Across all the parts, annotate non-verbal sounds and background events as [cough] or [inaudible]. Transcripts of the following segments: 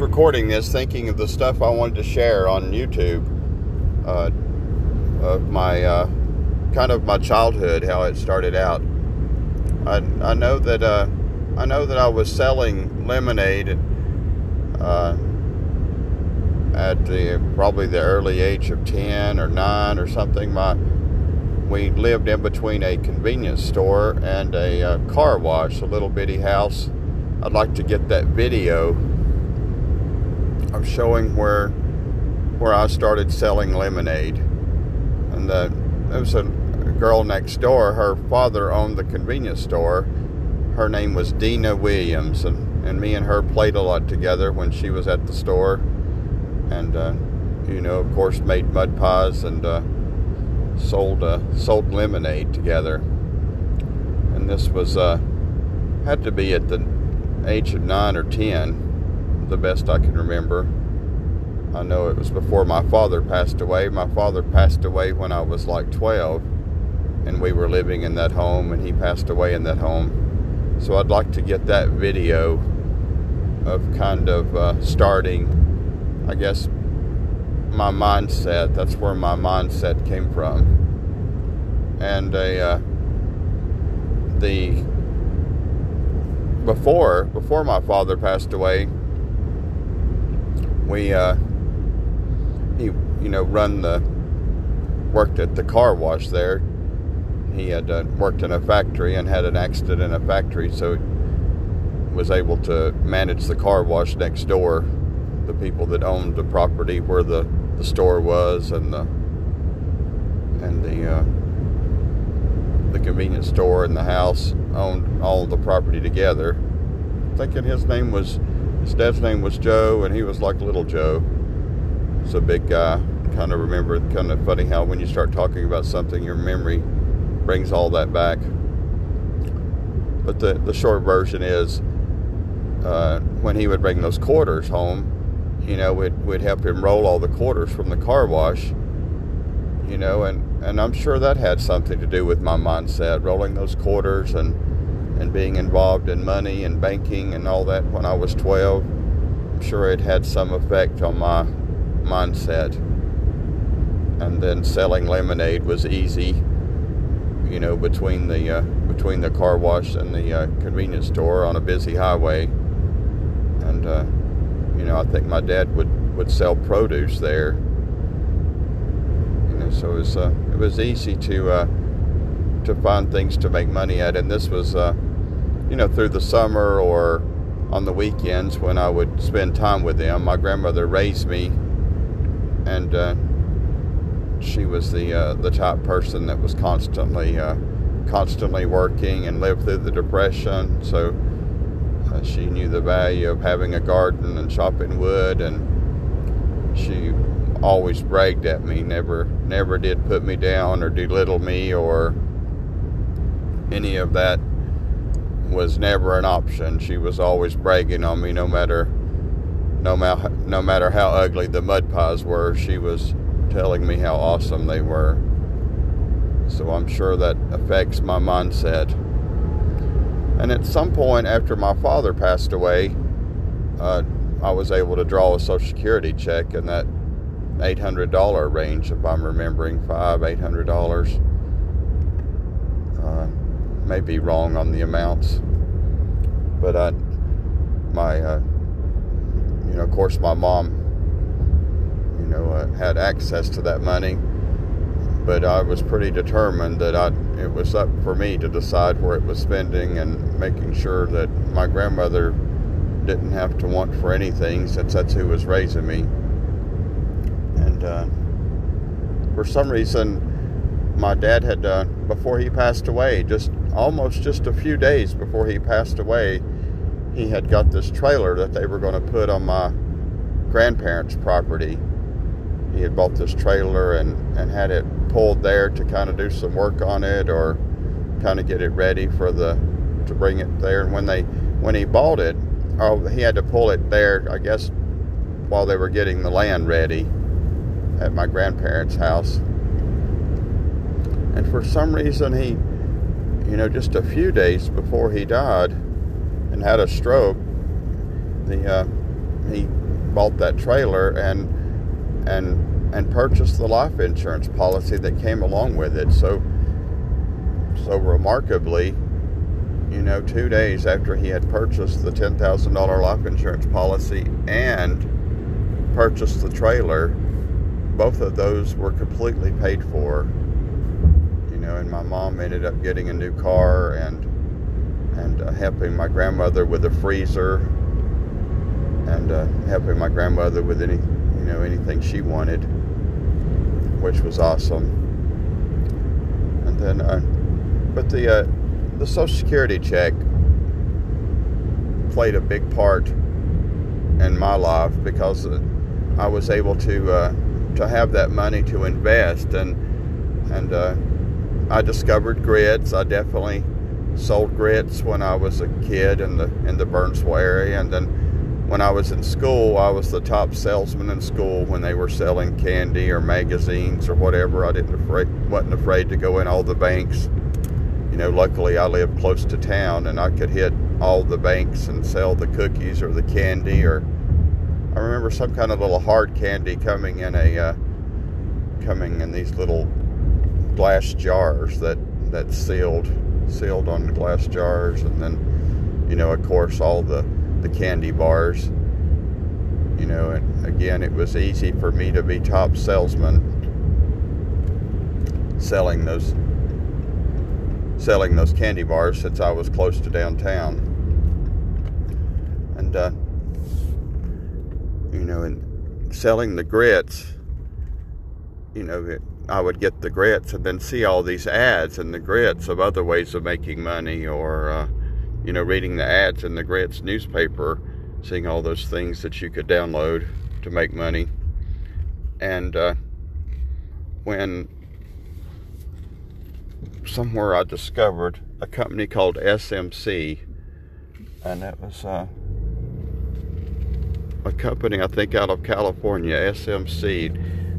recording this thinking of the stuff I wanted to share on YouTube uh, of my uh, kind of my childhood, how it started out. I, I know that uh, I know that I was selling lemonade uh, at the probably the early age of ten or nine or something. My we lived in between a convenience store and a uh, car wash, a little bitty house. I'd like to get that video showing where where I started selling lemonade, and the, there was a girl next door. Her father owned the convenience store. Her name was Dina Williams, and, and me and her played a lot together when she was at the store, and uh, you know, of course, made mud pies and uh, sold uh, sold lemonade together. And this was uh, had to be at the age of nine or ten, the best I can remember. I know it was before my father passed away. My father passed away when I was like 12, and we were living in that home, and he passed away in that home. So I'd like to get that video of kind of uh, starting, I guess, my mindset. That's where my mindset came from. And a, uh, the before before my father passed away, we uh, you know run the worked at the car wash there. He had uh, worked in a factory and had an accident in a factory, so was able to manage the car wash next door. The people that owned the property where the, the store was and the and the uh, the convenience store and the house owned all the property together. Thinking his name was his dad's name was Joe, and he was like little Joe. A big guy. Kind of remember, kind of funny how when you start talking about something, your memory brings all that back. But the, the short version is uh, when he would bring those quarters home, you know, we'd, we'd help him roll all the quarters from the car wash, you know, and, and I'm sure that had something to do with my mindset, rolling those quarters and, and being involved in money and banking and all that when I was 12. I'm sure it had some effect on my mindset. And then selling lemonade was easy, you know, between the uh, between the car wash and the uh, convenience store on a busy highway. And uh, you know, I think my dad would would sell produce there. You know, so it was uh, it was easy to uh, to find things to make money at, and this was you know through the summer or on the weekends when I would spend time with them. My grandmother raised me and uh, she was the uh, the type person that was constantly uh, constantly working and lived through the depression. So uh, she knew the value of having a garden and chopping wood, and she always bragged at me. Never never did put me down or belittle me or any of that was never an option. She was always bragging on me, no matter no matter no matter how ugly the mud pies were, she was telling me how awesome they were. So I'm sure that affects my mindset. And at some point after my father passed away, uh, I was able to draw a Social Security check in that $800 range, if I'm remembering, five, eight hundred dollars. Uh, may be wrong on the amounts, but I, my uh, you know, of course, my mom, you know, uh, had access to that money, but I was pretty determined that I it was up for me to decide where it was spending and making sure that my grandmother didn't have to want for anything since that's who was raising me. And uh, for some reason, my dad had uh, before he passed away, just almost just a few days before he passed away he had got this trailer that they were going to put on my grandparents' property. He had bought this trailer and, and had it pulled there to kind of do some work on it or kind of get it ready for the to bring it there. And when they when he bought it, oh, he had to pull it there, I guess, while they were getting the land ready at my grandparents' house. And for some reason, he, you know, just a few days before he died, had a stroke. The uh, he bought that trailer and and and purchased the life insurance policy that came along with it. So so remarkably, you know, two days after he had purchased the ten thousand dollar life insurance policy and purchased the trailer, both of those were completely paid for. You know, and my mom ended up getting a new car and and uh, helping my grandmother with a freezer and uh, helping my grandmother with any you know anything she wanted, which was awesome. And then, uh, but the uh, the Social Security check played a big part in my life because uh, I was able to uh, to have that money to invest and and I discovered grits. I definitely sold grits when I was a kid in the in the Burnsville area, and then when I was in school, I was the top salesman in school when they were selling candy or magazines or whatever. I didn't afraid wasn't afraid to go in all the banks. You know, luckily I lived close to town and I could hit all the banks and sell the cookies or the candy or I remember some kind of little hard candy coming in a uh, coming in these little glass jars that that sealed sealed on the glass jars and then you know of course all the the candy bars. You know and again it was easy for me to be top salesman selling those selling those candy bars since I was close to downtown. And uh, you know, and selling the grits, you know, I would get the grits and then see all these ads and the grits of other ways of making money or, uh, you know, reading the ads in the grits newspaper, seeing all those things that you could download to make money. And uh, when somewhere I discovered a company called SMC, and that was uh, a company, I think, out of California, SMC,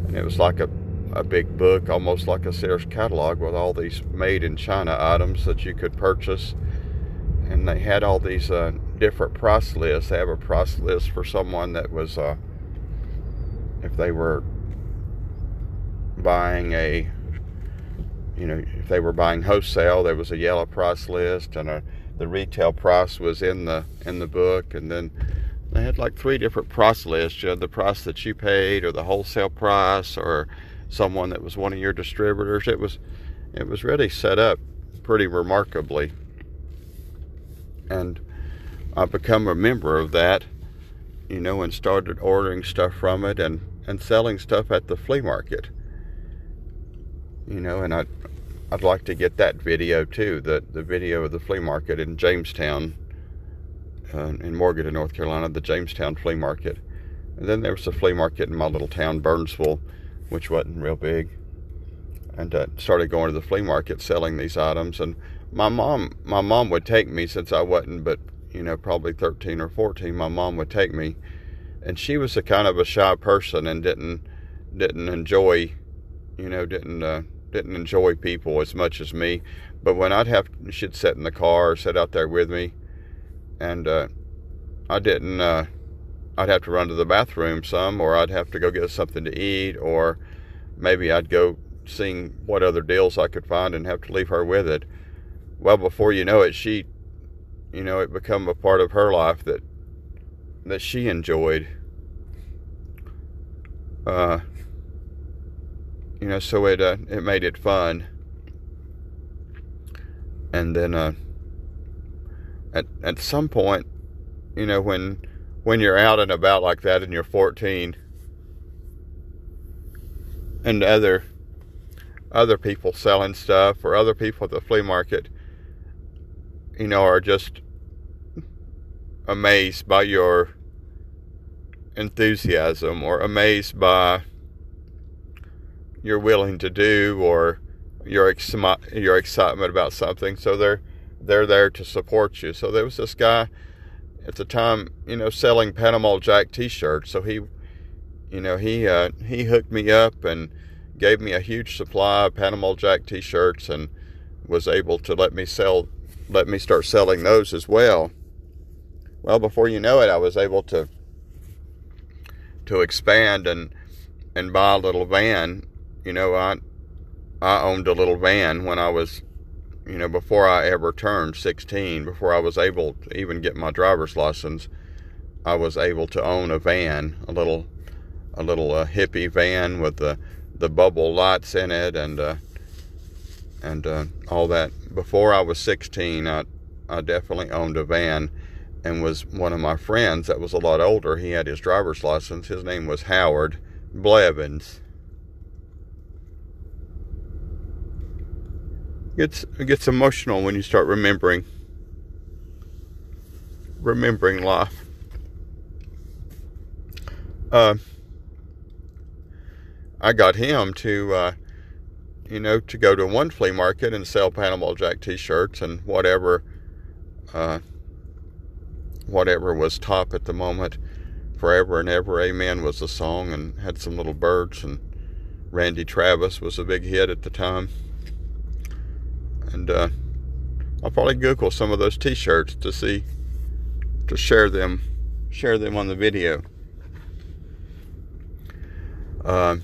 and it was like a, a big book, almost like a Sears catalog with all these made in China items that you could purchase. And they had all these uh, different price lists. They have a price list for someone that was, uh, if they were buying a, you know, if they were buying wholesale, there was a yellow price list, and a, the retail price was in the in the book, and then they had like three different price lists. You had the price that you paid, or the wholesale price, or someone that was one of your distributors. It was, it was really set up pretty remarkably, and I've become a member of that, you know, and started ordering stuff from it and and selling stuff at the flea market. You know, and I. I'd, I'd like to get that video too, the, the video of the flea market in Jamestown, uh, in Morganton, North Carolina, the Jamestown Flea Market. And then there was a flea market in my little town, Burnsville, which wasn't real big. And uh, started going to the flea market selling these items. And my mom, my mom would take me since I wasn't, but you know, probably 13 or 14. My mom would take me, and she was a kind of a shy person and didn't didn't enjoy, you know, didn't uh, didn't enjoy people as much as me. But when I'd have, she'd sit in the car, or sit out there with me and uh, I didn't. Uh, I'd have to run to the bathroom some, or I'd have to go get something to eat, or maybe I'd go seeing what other deals I could find and have to leave her with it. Well, before you know it, she, you know, it become a part of her life that that she enjoyed. Uh, you know, so it uh, it made it fun. And then uh, at at some point, you know, when when you're out and about like that and you're 14 and other other people selling stuff or other people at the flea market, you know, are just amazed by your enthusiasm or amazed by your willing to do or your ex- your excitement about something. So they're they're there to support you. So there was this guy at the time, you know, selling Panama Jack T-shirts. So he, you know, he uh, he hooked me up and gave me a huge supply of Panama Jack T-shirts and was able to let me sell, let me start selling those as well. Well, before you know it, I was able to to expand and and buy a little van. You know, I I owned a little van when I was, you know, before I ever turned 16, before I was able to even get my driver's license. I was able to own a van, a little a little uh, hippie van with the the bubble lights in it and uh, and uh, all that. Before I was 16, I I definitely owned a van and was one of my friends that was a lot older. He had his driver's license. His name was Howard Blevins. Gets it gets emotional when you start remembering remembering life. Uh, I got him to, uh, you know, to go to one flea market and sell Panama Jack T-shirts and whatever, uh, whatever was top at the moment. Forever and Ever, Amen was the song, and had some little birds. And Randy Travis was a big hit at the time. And uh, I'll probably Google some of those T-shirts to see, to share them, share them on the video. Uh,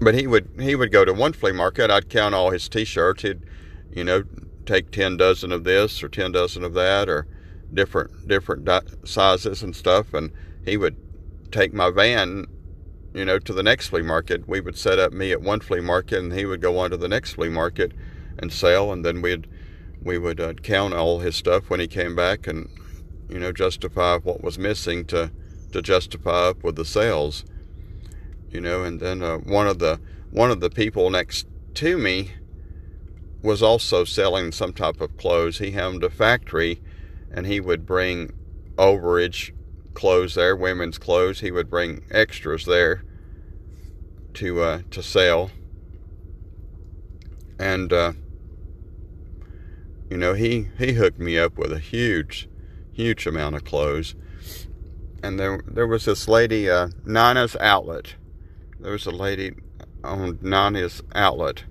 but he would he would go to one flea market. I'd count all his T-shirts. He'd, you know, take ten dozen of this or ten dozen of that or different different sizes and stuff. And he would take my van, you know, to the next flea market. We would set up me at one flea market, and he would go on to the next flea market and sell. And then we'd we would uh, count all his stuff when he came back, and you know, justify what was missing to to justify up with the sales you know. And then uh, one of the one of the people next to me was also selling some type of clothes. He owned a factory, and he would bring overage clothes there, women's clothes. He would bring extras there to uh, to sell, and uh, you know he he hooked me up with a huge, huge amount of clothes. And there there was this lady, uh, Nana's Outlet there was a lady on Nana's outlet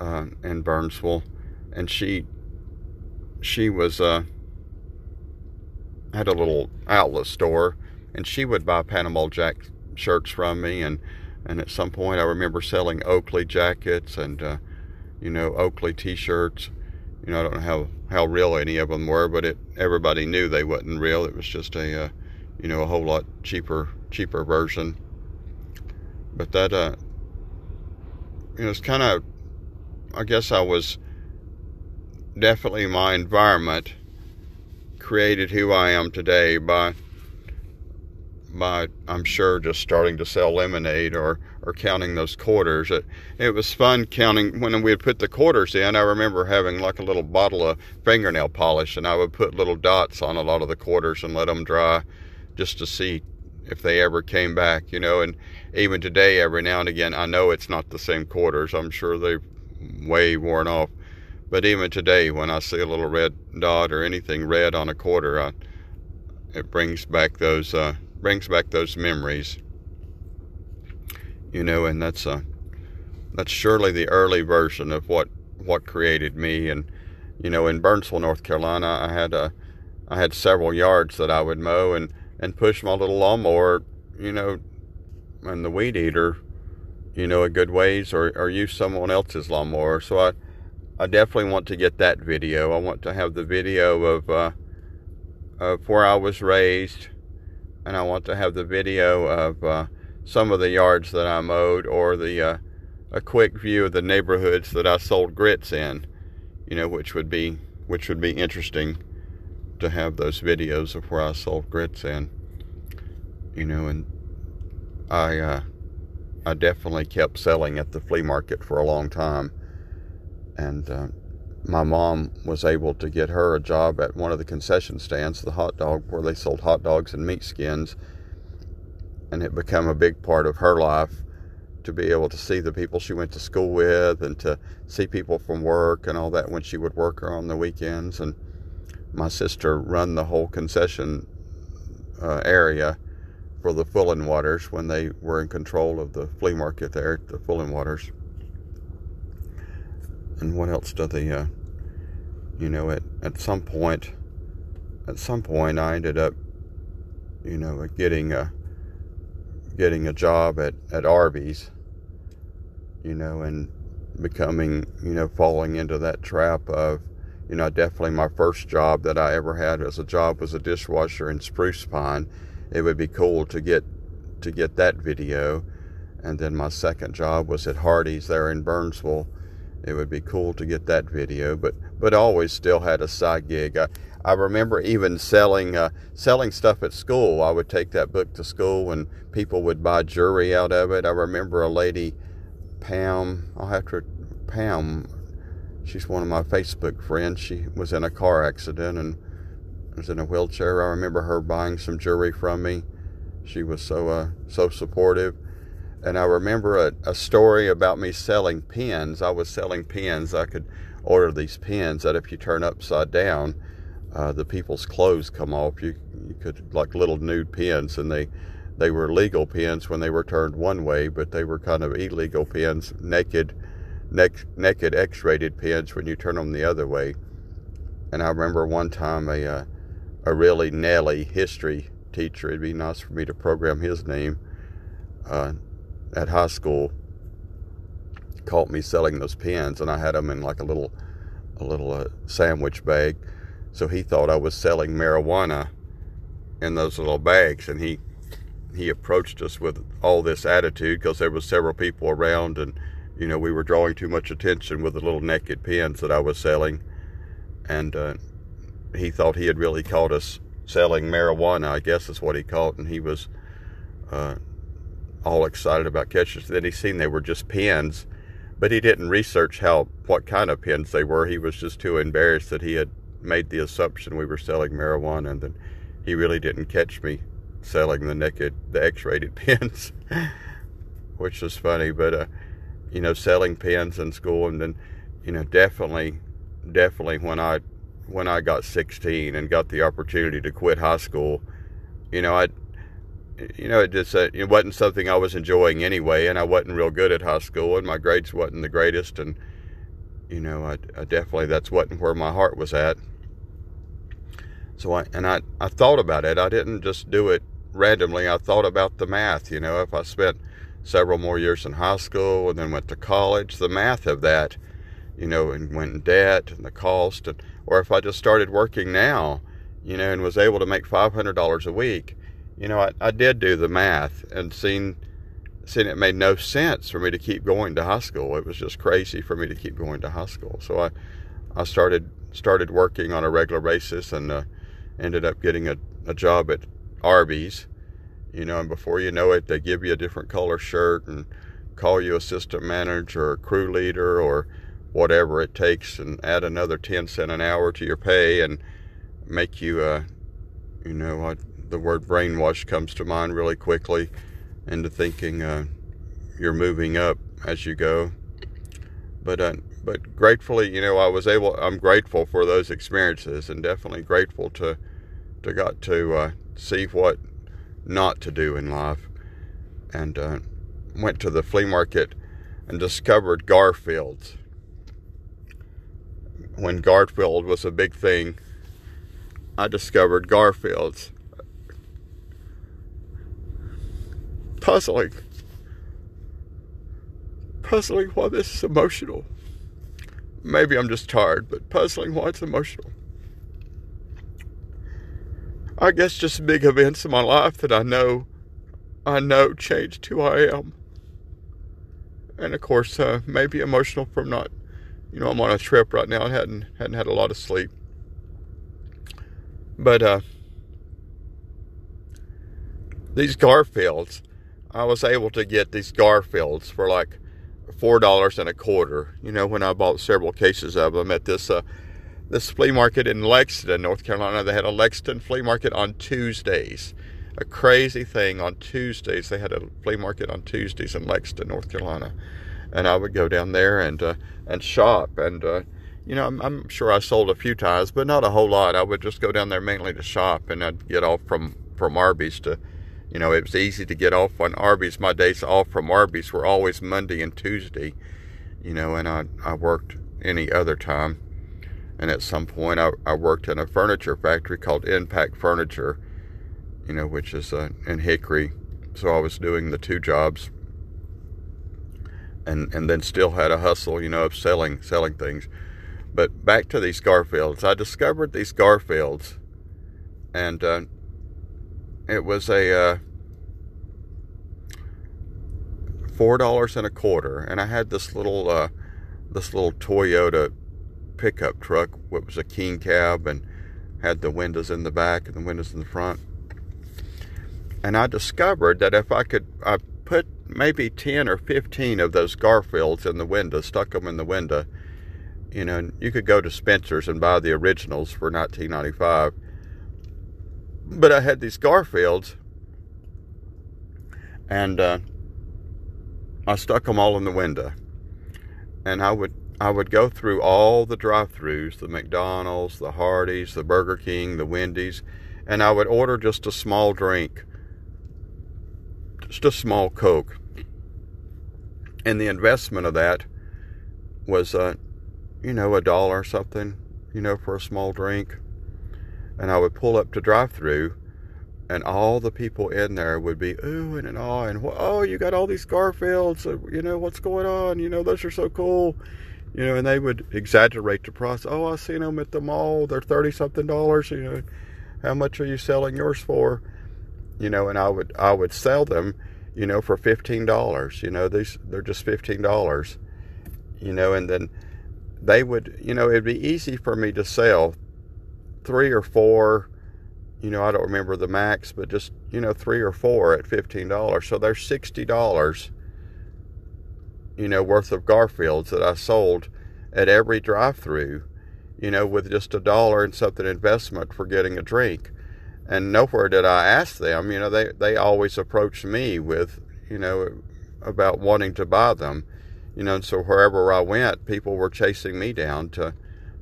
uh, in Burnsville, and she she was uh, had a little outlet store, and she would buy Panama Jack shirts from me, and and at some point I remember selling Oakley jackets and uh, you know Oakley T-shirts. You know I don't know how how real any of them were, but it everybody knew they wasn't real. It was just a uh, you know a whole lot cheaper cheaper version but that uh you know it's kind of i guess i was definitely my environment created who i am today by by i'm sure just starting to sell lemonade or or counting those quarters it, it was fun counting when we would put the quarters in i remember having like a little bottle of fingernail polish and i would put little dots on a lot of the quarters and let them dry just to see if they ever came back, you know. And even today, every now and again, I know it's not the same quarters. I'm sure they've way worn off. But even today, when I see a little red dot or anything red on a quarter, I, it brings back those uh, brings back those memories. You know, and that's uh, that's surely the early version of what what created me. And you know, in Burnsville, North Carolina, I had a I had several yards that I would mow, and and push my little lawnmower, you know, and the weed eater, you know, a good ways or, or use someone else's lawnmower. So I, I definitely want to get that video. I want to have the video of, uh, of where I was raised, and I want to have the video of uh, some of the yards that I mowed or the uh, a quick view of the neighborhoods that I sold grits in, you know, which would be which would be interesting to have those videos of where I sold grits in. You know, and I uh, I definitely kept selling at the flea market for a long time. And uh, my mom was able to get her a job at one of the concession stands, the hot dog, where they sold hot dogs and meat skins. And it became a big part of her life to be able to see the people she went to school with and to see people from work and all that when she would work on the weekends. And my sister run the whole concession uh, area for the Fulling Waters when they were in control of the flea market there at the Fulling Waters. And what else do they, uh, you know, at, at some point, at some point I ended up you know, getting a getting a job at at Arby's, you know, and becoming, you know, falling into that trap of, you know, definitely my first job that I ever had as a job was a dishwasher in Spruce Pine. It would be cool to get to get that video. And then my second job was at Hardee's there in Burnsville. It would be cool to get that video, but but always still had a side gig. I, I remember even selling uh, selling stuff at school. I would take that book to school, and people would buy jewelry out of it. I remember a lady, Pam. I'll have to Pam. She's one of my Facebook friends. She was in a car accident and was in a wheelchair. I remember her buying some jewelry from me. She was so uh, so supportive. And I remember a, a story about me selling pins. I was selling pins. I could order these pins that if you turn upside down, uh, the people's clothes come off. You you could like little nude pins, and they they were legal pins when they were turned one way, but they were kind of illegal pins, naked, neck, naked X-rated pins when you turn them the other way. And I remember one time a uh, a really Nelly history teacher. It'd be nice for me to program his name. Uh, at high school caught me selling those pens, and I had them in like a little a little uh, sandwich bag. So he thought I was selling marijuana in those little bags, and he he approached us with all this attitude because there was several people around, and you know we were drawing too much attention with the little naked pens that I was selling, and uh, he thought he had really caught us selling marijuana. I guess is what he caught, and he was. Uh, all excited about catchers. Then he seen they were just pins, but he didn't research how what kind of pins they were. He was just too embarrassed that he had made the assumption we were selling marijuana, and then he really didn't catch me selling the naked, the X-rated [laughs] pins, which was funny. But uh, you know, selling pins in school, and then you know, definitely, definitely when I when I got 16 and got the opportunity to quit high school, you know, I you know, it just uh, it wasn't something I was enjoying anyway, and I wasn't real good at high school, and my grades wasn't the greatest, and you know, I, I definitely that's wasn't where my heart was at. So I and I I thought about it. I didn't just do it randomly. I thought about the math. You know, if I spent several more years in high school and then went to college, the math of that, you know, and went in debt and the cost, and or if I just started working now, you know, and was able to make five hundred dollars a week you know, I, I did do the math and seen seen it made no sense for me to keep going to high school. It was just crazy for me to keep going to high school. So I I started started working on a regular basis and uh, ended up getting a, a job at Arby's. You know, and before you know it, they give you a different color shirt and call you assistant manager or crew leader or whatever it takes and add another 10 cent an hour to your pay and make you, uh, you know, the word brainwash comes to mind really quickly into thinking uh, you're moving up as you go. But uh, but gratefully, you know, I was able. I'm grateful for those experiences, and definitely grateful to to got to uh, see what not to do in life, and uh, went to the flea market and discovered Garfield's. When Garfield was a big thing, I discovered Garfield's puzzling. Puzzling why this is emotional. Maybe I'm just tired, but puzzling why it's emotional. I guess just big events in my life that I know, I know changed who I am. And of course, uh, maybe emotional from not, you know, I'm on a trip right now and hadn't hadn't had a lot of sleep. But uh, these Garfields, I was able to get these Garfields for like four dollars and a quarter. You know, when I bought several cases of them at this uh, this flea market in Lexington, North Carolina. They had a Lexington flea market on Tuesdays. A crazy thing on Tuesdays. They had a flea market on Tuesdays in Lexington, North Carolina, and I would go down there and uh, and shop. And uh, you know, I'm, I'm sure I sold a few ties, but not a whole lot. I would just go down there mainly to shop, and I'd get off from from Arby's to you know, it was easy to get off on Arby's. My days off from Arby's were always Monday and Tuesday, you know, and I, I worked any other time. And at some point, I, I worked in a furniture factory called Impact Furniture. you know, which is uh, in Hickory. So I was doing the two jobs, and and then still had a hustle, you know, of selling selling things. But back to these Garfields, I discovered these Garfields, and uh, it was a uh, four dollars and a quarter, and I had this little uh, this little Toyota pickup truck, what was a king cab, and had the windows in the back and the windows in the front. And I discovered that if I could, I put maybe 10 or 15 of those Garfields in the window, stuck them in the window. You know, you could go to Spencer's and buy the originals for 19.95. But I had these Garfields, and uh, I stuck them all in the window. And I would I would go through all the drive-throughs, the McDonald's, the Hardee's, the Burger King, the Wendy's, and I would order just a small drink, just a small Coke. And the investment of that was, uh, you know, a dollar or something, you know, for a small drink. And I would pull up to drive-through, and all the people in there would be ooh and ah and oh, you got all these Garfields, you know, what's going on? You know, those are so cool you know, and they would exaggerate the price. Oh, I seen them at the mall. They're thirty something dollars. You know, how much are you selling yours for? You know, and I would I would sell them, you know, for fifteen dollars. You know, these they're just fifteen dollars. You know, and then they would, you know, it'd be easy for me to sell three or four. You know, I don't remember the max, but just you know, three or four at fifteen dollars. So there's sixty dollars you know, worth of Garfields that I sold at every drive through, you know, with just a dollar and something investment for getting a drink. And nowhere did I ask them, you know, they, they always approached me with, you know, about wanting to buy them. You know, and so wherever I went, people were chasing me down to,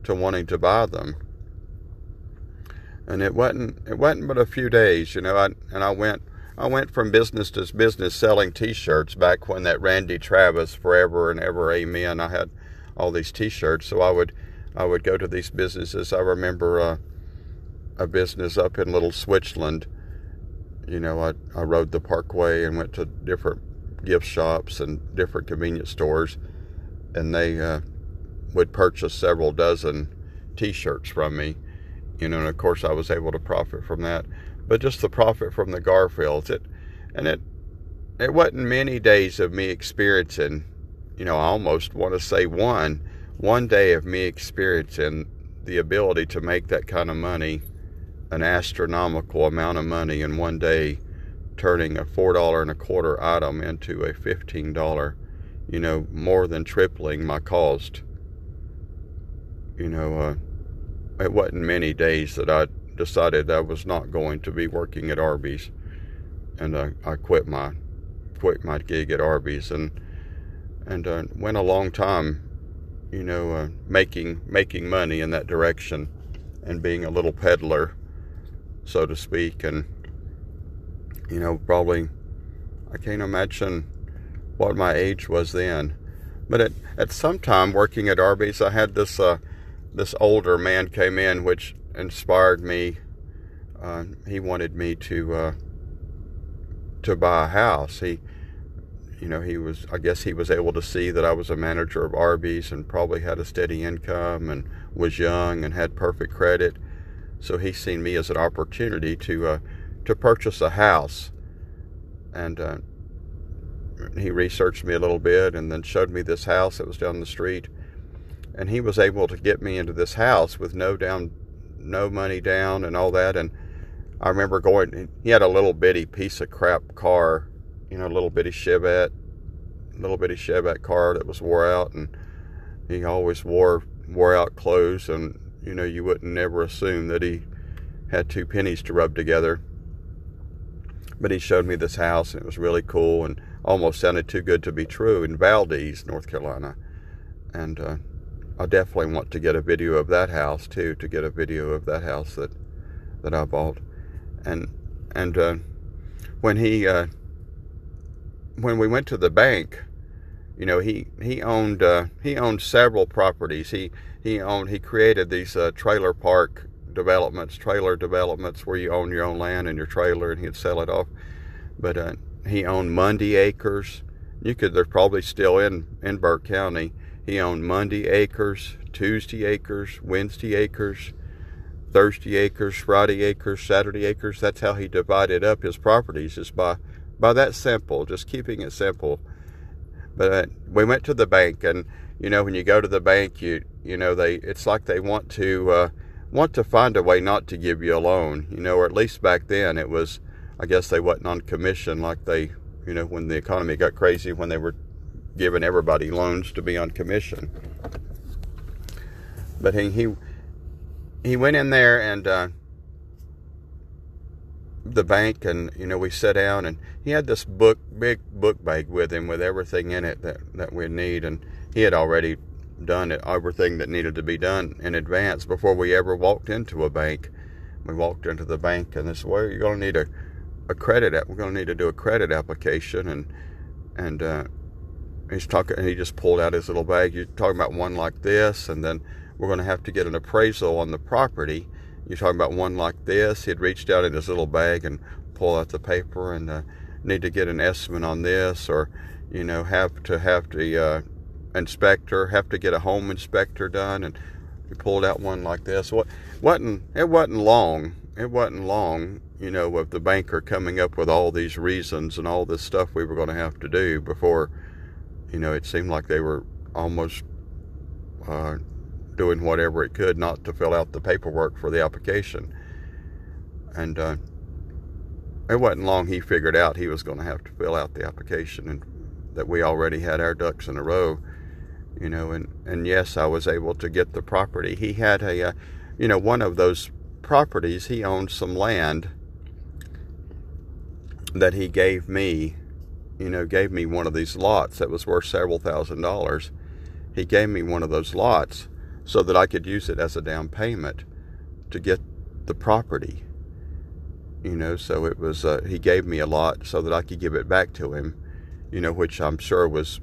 to wanting to buy them. And it wasn't it wasn't but a few days, you know, I, and I went I went from business to business selling T-shirts back when that Randy Travis Forever and Ever Amen. I had all these T-shirts, so I would I would go to these businesses. I remember uh, a business up in Little Switzerland. You know, I I rode the Parkway and went to different gift shops and different convenience stores, and they uh, would purchase several dozen T-shirts from me. You know, and of course I was able to profit from that but just the profit from the Garfields. It and it it wasn't many days of me experiencing, you know, I almost want to say one one day of me experiencing the ability to make that kind of money, an astronomical amount of money in one day, turning a four dollar and a quarter item into a fifteen dollar, you know, more than tripling my cost. You know, uh, it wasn't many days that I decided I was not going to be working at Arby's, and I, I quit my quit my gig at Arby's and and uh, went a long time, you know, uh, making making money in that direction, and being a little peddler, so to speak, and you know probably I can't imagine what my age was then, but at at some time working at Arby's, I had this uh, this older man came in, which inspired me. Uh, he wanted me to uh, to buy a house. He, you know, he was. I guess he was able to see that I was a manager of Arby's and probably had a steady income and was young and had perfect credit. So he seen me as an opportunity to uh, to purchase a house, and uh, he researched me a little bit and then showed me this house that was down the street. And he was able to get me into this house with no down no money down and all that. And I remember going, he had a little bitty piece of crap car, you know, a little bitty Chevette, little bitty Chevette car that was wore out. And he always wore, wore out clothes. And, you know, you wouldn't never assume that he had two pennies to rub together. But he showed me this house and it was really cool and almost sounded too good to be true in Valdese, North Carolina. And, uh, I definitely want to get a video of that house too, to get a video of that house that that I bought. And and uh, when he uh, when we went to the bank, you know, he he owned uh, he owned several properties. He he owned he created these uh, trailer park developments, trailer developments, where you own your own land and your trailer, and he'd sell it off. But uh, he owned Mundy Acres. You could, they're probably still in in Burke County. He owned Mundy Acres, Tuesday Acres, Wednesday Acres, Thursday Acres, Friday Acres, Saturday Acres. That's how he divided up his properties, just by by that simple, just keeping it simple. But uh, we went to the bank, and you know, when you go to the bank, you you know they it's like they want to uh, want to find a way not to give you a loan. You know, or at least back then it was. I guess they wasn't on commission like they, you know, when the economy got crazy when they were giving everybody loans to be on commission. But he he he went in there and uh, the bank and you know we sat down and he had this book big book bag with him with everything in it that that we need. And he had already done it everything that needed to be done in advance before we ever walked into a bank. We walked into the bank and this way you're going to need a, a credit we're going to need to do a credit application. And and uh, he's talking and he just pulled out his little bag you're talking about one like this and then we're going to have to get an appraisal on the property you're talking about one like this. He'd reached out in his little bag and pull out the paper and uh, need to get an estimate on this, or you know, have to have the uh, inspector have to get a home inspector done, and he pulled out one like this. What wasn't it wasn't long. It wasn't long, you know, of the banker coming up with all these reasons and all this stuff we were going to have to do before, you know, it seemed like they were almost uh, doing whatever it could not to fill out the paperwork for the application. And uh, it wasn't long he figured out he was going to have to fill out the application and that we already had our ducks in a row, you know. And, and yes, I was able to get the property. He had a, uh, you know, one of those properties, he owned some land that he gave me, you know, gave me one of these lots that was worth several thousand dollars. He gave me one of those lots so that I could use it as a down payment to get the property. You know, so it was, uh, he gave me a lot so that I could give it back to him, you know, which I'm sure was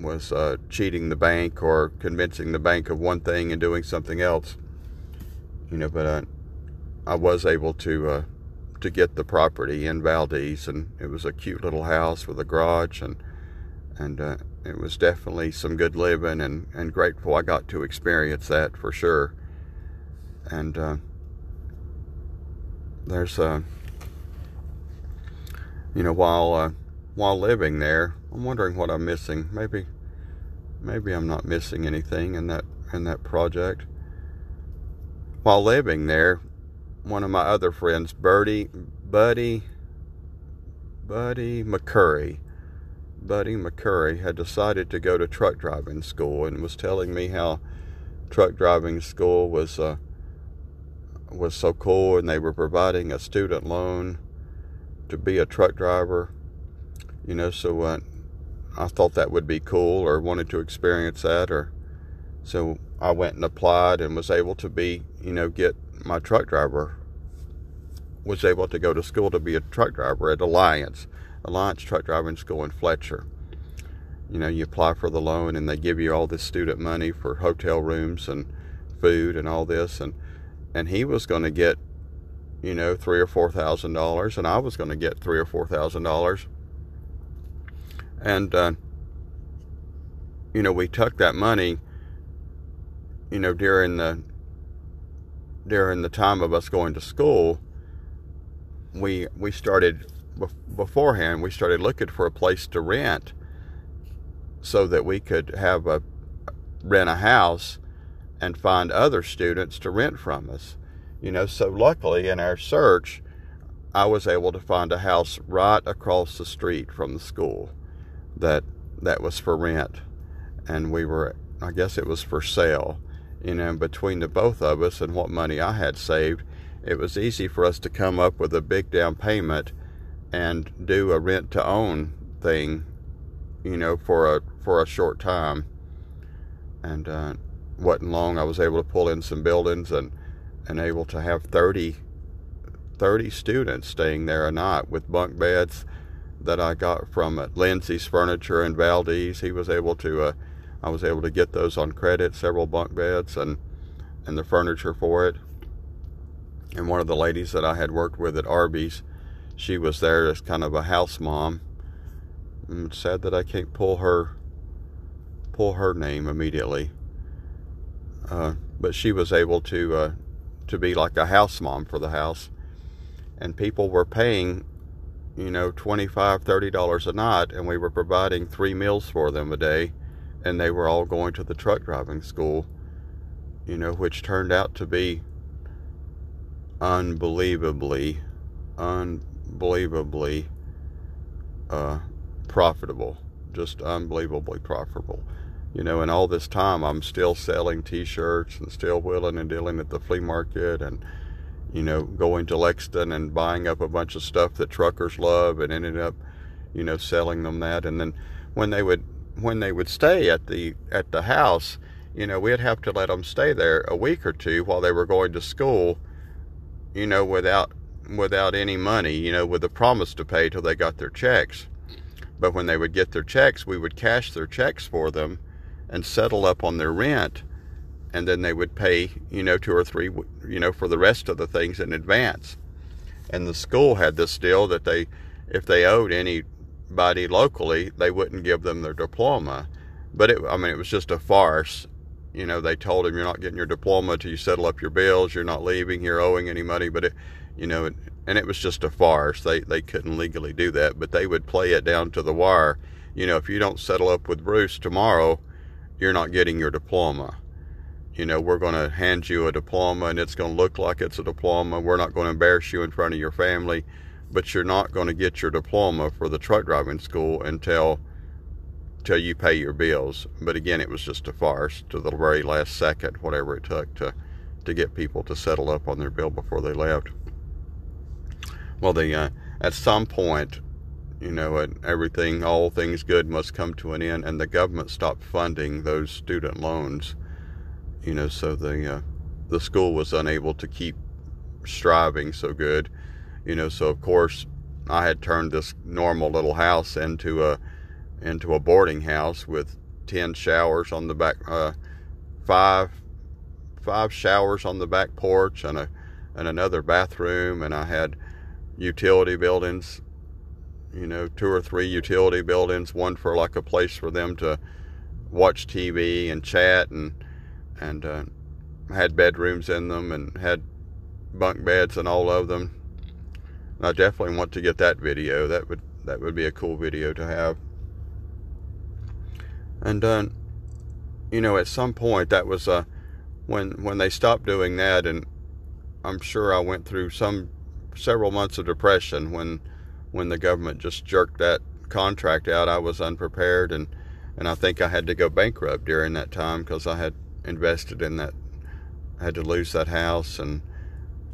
was uh, cheating the bank or convincing the bank of one thing and doing something else. You know, but uh, I was able to uh, to get the property in Valdese, and it was a cute little house with a garage and and uh, it was definitely some good living and, and grateful I got to experience that for sure. And uh, there's a, uh, you know, while uh, while living there, I'm wondering what I'm missing. Maybe, maybe I'm not missing anything in that in that project. While living there, one of my other friends, Birdie, Buddy, Buddy McCurry, Buddy McCurry had decided to go to truck driving school and was telling me how truck driving school was uh, was so cool and they were providing a student loan to be a truck driver. You know, so uh, I thought that would be cool or wanted to experience that or so I went and applied and was able to be, you know, get my truck driver was able to go to school to be a truck driver at Alliance. Alliance Truck Driving School in Fletcher. You know, you apply for the loan and they give you all this student money for hotel rooms and food and all this and and he was going to get you know three or four thousand dollars and I was going to get three or four thousand dollars and uh, you know we took that money you know during the during the time of us going to school we we started beforehand, we started looking for a place to rent so that we could have a rent a house and find other students to rent from us. You know, so luckily in our search, I was able to find a house right across the street from the school that that was for rent, and we were, I guess it was for sale. You know, between the both of us and what money I had saved, it was easy for us to come up with a big down payment and do a rent to own thing, you know, for a for a short time. And uh, wasn't long. I was able to pull in some buildings and and able to have 30, 30 students staying there a night with bunk beds that I got from Lindsay's Furniture in Valdese. He was able to. Uh, I was able to get those on credit, several bunk beds and and the furniture for it. and one of the ladies that I had worked with at Arby's, she was there as kind of a house mom. I'm sad that I can't pull her pull her name immediately. Uh, but she was able to uh, to be like a house mom for the house, and people were paying, you know, 25 30 dollars a night, and we were providing three meals for them a day, and they were all going to the truck driving school, you know, which turned out to be unbelievably, unbelievably uh, profitable, just unbelievably profitable. You know, and all this time I'm still selling T-shirts and still wheeling and dealing at the flea market and, you know, going to Lexington and buying up a bunch of stuff that truckers love and ended up, you know, selling them that. And then when they would when they would stay at the at the house, you know, we'd have to let them stay there a week or two while they were going to school you know, without without any money, you know, with a promise to pay till they got their checks. But when they would get their checks, we would cash their checks for them and settle up on their rent. And then they would pay, you know, two or three, you know, for the rest of the things in advance. And the school had this deal that they, if they owed locally, they wouldn't give them their diploma. But it, I mean, it was just a farce you know, they told him you're not getting your diploma till you settle up your bills. You're not leaving. You're owing any money. But it, you know, it, and it was just a farce. They they couldn't legally do that, but they would play it down to the wire. You know, if you don't settle up with Bruce tomorrow, you're not getting your diploma. You know, we're going to hand you a diploma, and it's going to look like it's a diploma. We're not going to embarrass you in front of your family, but you're not going to get your diploma for the truck driving school until till you pay your bills. But again, it was just a farce to the very last second, whatever it took to to get people to settle up on their bill before they left. Well, the uh, at some point, you know, everything, all things good must come to an end, and the government stopped funding those student loans. You know, so the uh, the school was unable to keep striving so good. You know, so of course I had turned this normal little house into a into a boarding house with 10 showers on the back, uh, five, five showers on the back porch and a, and another bathroom. And I had utility buildings, you know, two or three utility buildings, one for like a place for them to watch TV and chat and, and, uh, had bedrooms in them and had bunk beds and all of them. And I definitely want to get that video. That would that would be a cool video to have. And uh, you know, at some point that was uh, when when they stopped doing that, and I'm sure I went through some several months of depression when when the government just jerked that contract out. I was unprepared, and and I think I had to go bankrupt during that time because I had invested in that. I had to lose that house and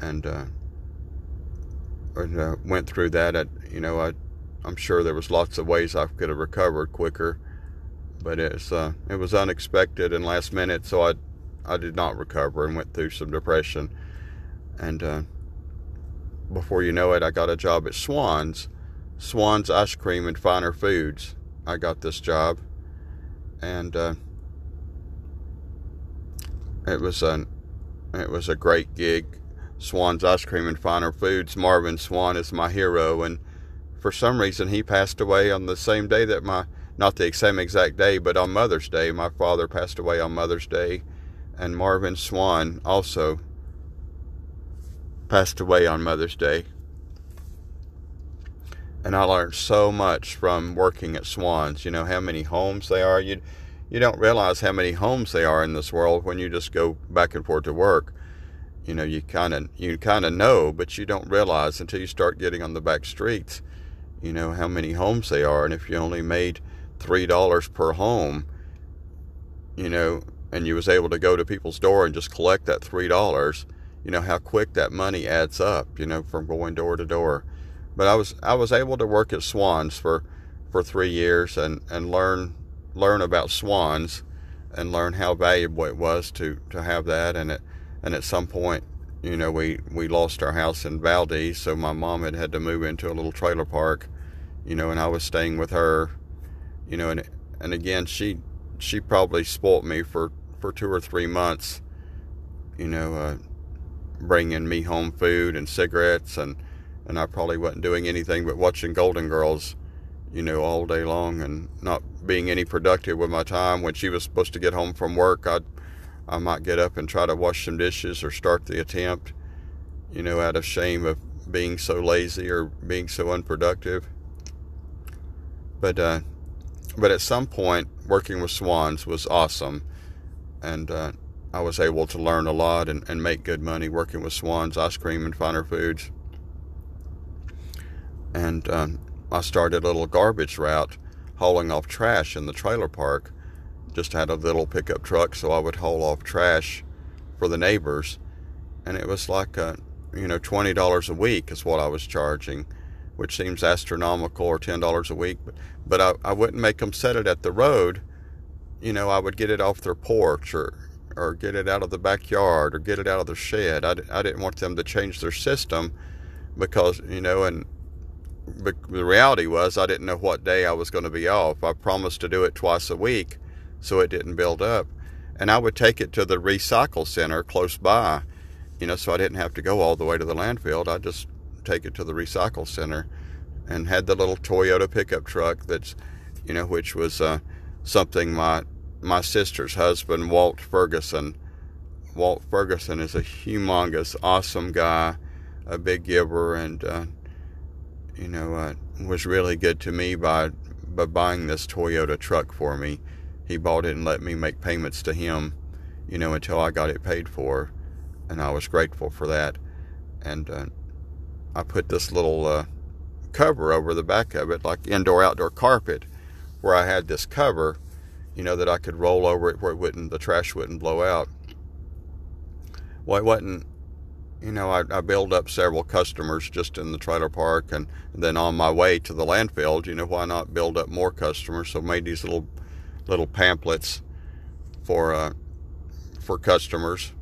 and uh, uh, went through that. At you know, I I'm sure there was lots of ways I could have recovered quicker but it's uh, it was unexpected and last minute, so I I did not recover and went through some depression. And uh, before you know it, I got a job at Schwan's, Schwan's Ice Cream and Finer Foods. I got this job, and uh, it was an it was a great gig. Schwan's Ice Cream and Finer Foods. Marvin Schwan is my hero, and for some reason he passed away on the same day that my not the same exact day, but on Mother's Day. My father passed away on Mother's Day, and Marvin Schwan also passed away on Mother's Day. And I learned so much from working at Schwan's. You know how many homes they are. You you don't realize how many homes they are in this world when you just go back and forth to work. You know, you kind of you kind of know, but you don't realize until you start getting on the back streets. You know how many homes they are, and if you only made three dollars per home, you know, and you was able to go to people's door and just collect that three dollars, you know how quick that money adds up, you know, from going door to door. But I was I was able to work at Schwan's for for three years and and learn learn about Schwan's and learn how valuable it was to to have that and it and at some point you know we we lost our house in Valdese so my mom had had to move into a little trailer park you know and I was staying with her you know, and and again, she she probably spoilt me for for two or three months, you know, uh, bringing me home food and cigarettes and and I probably wasn't doing anything but watching Golden Girls, you know, all day long and not being any productive with my time. When she was supposed to get home from work, I'd I might get up and try to wash some dishes or start the attempt, you know, out of shame of being so lazy or being so unproductive. But uh, but at some point, working with Schwan's was awesome, and uh, I was able to learn a lot and, and make good money working with Schwan's, ice cream, and finer foods. And um, I started a little garbage route, hauling off trash in the trailer park. Just had a little pickup truck, so I would haul off trash for the neighbors, and it was like a, you know twenty dollars a week is what I was charging, which seems astronomical, or ten dollars a week. But but I, I wouldn't make them set it at the road. You know, I would get it off their porch or or get it out of the backyard or get it out of the shed. I, I didn't want them to change their system because you know and the reality was I didn't know what day I was going to be off. I promised to do it twice a week so it didn't build up. And I would take it to the recycle center close by you know, so I didn't have to go all the way to the landfill. I just take it to the recycle center and had the little Toyota pickup truck that's, you know, which was uh, something my my sister's husband, Walt Ferguson. Walt Ferguson is a humongous, awesome guy, a big giver, and uh, you know, uh, was really good to me by by buying this Toyota truck for me. He bought it and let me make payments to him, you know, until I got it paid for and I was grateful for that. And uh, I put this little uh, cover over the back of it, like indoor outdoor carpet, where I had this cover, you know, that I could roll over it where it wouldn't the trash wouldn't blow out. Well, it wasn't. You know, I, I built up several customers just in the trailer park, and, and then on my way to the landfill, you know, why not build up more customers? So made these little little pamphlets for uh, for customers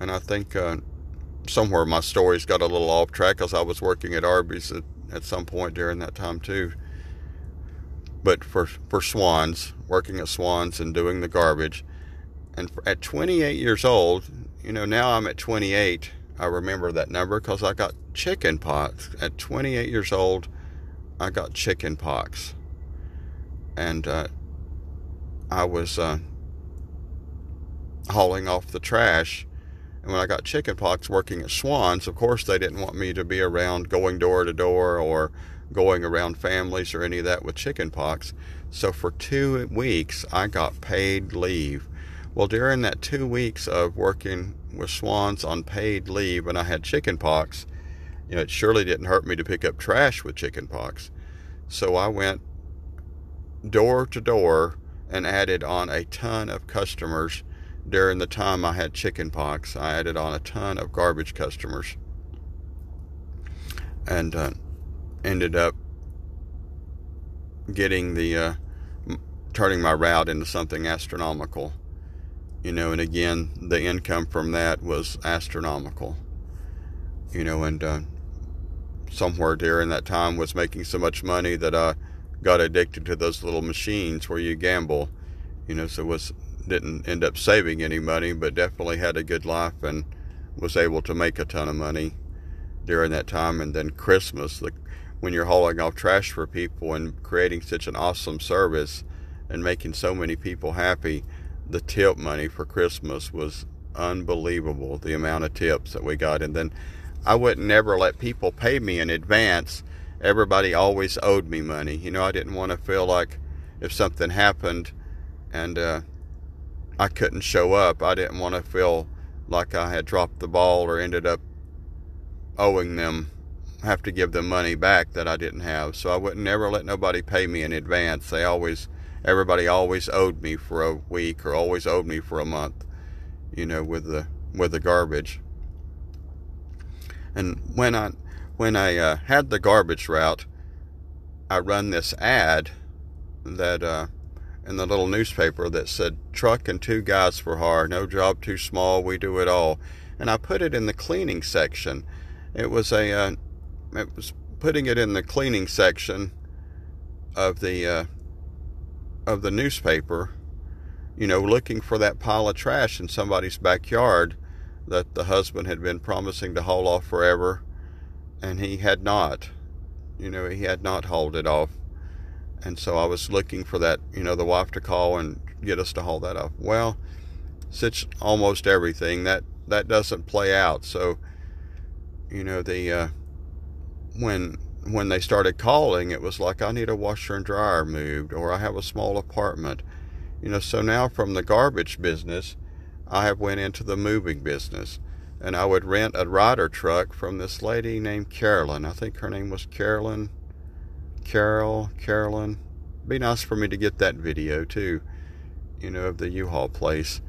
and I think uh, somewhere my stories got a little off track because I was working at Arby's at, at some point during that time too. But for for Schwan's, working at Schwan's and doing the garbage, and at 28 years old, you know, now I'm at 28. I remember that number because I got chicken pox at 28 years old. I got chicken pox, and uh, I was uh, hauling off the trash and when I got chickenpox working at Schwan's, of course, they didn't want me to be around going door to door or going around families or any of that with chickenpox. So for two weeks, I got paid leave. Well, during that two weeks of working with Schwan's on paid leave and I had chickenpox, you know, it surely didn't hurt me to pick up trash with chickenpox. So I went door to door and added on a ton of customers during the time I had chicken pox. I added on a ton of garbage customers and uh, ended up getting the uh, turning my route into something astronomical. You know, and again, the income from that was astronomical. You know, and uh, somewhere during that time was making so much money that I got addicted to those little machines where you gamble. You know, so was didn't end up saving any money, but definitely had a good life and was able to make a ton of money during that time. And then Christmas, the, when you're hauling off trash for people and creating such an awesome service and making so many people happy, the tip money for Christmas was unbelievable. The amount of tips that we got, and then I would never let people pay me in advance. Everybody always owed me money. You know, I didn't want to feel like if something happened and uh, I couldn't show up. I didn't want to feel like I had dropped the ball or ended up owing them, have to give them money back that I didn't have. So I would never let nobody pay me in advance. They always, everybody always owed me for a week or always owed me for a month, you know, with the with the garbage. And when I when I uh, had the garbage route, I run this ad that. Uh, in the little newspaper that said truck and two guys for hire. No job too small. We do it all. And i put it in the cleaning section. It was a uh, it was putting it in the cleaning section of the uh, of the newspaper you know looking for that pile of trash in somebody's backyard that the husband had been promising to haul off forever, and he had not. You know, he had not hauled it off. And so I was looking for that, you know, the wife to call and get us to haul that off. Well, such almost everything that that doesn't play out. So, you know, the uh, when when they started calling, it was like I need a washer and dryer moved, or I have a small apartment. You know, so now from the garbage business, I have went into the moving business, and I would rent a Ryder truck from this lady named Carolyn. I think her name was Carolyn. Carol, Carolyn. Be nice for me to get that video too, you know, of the U-Haul place.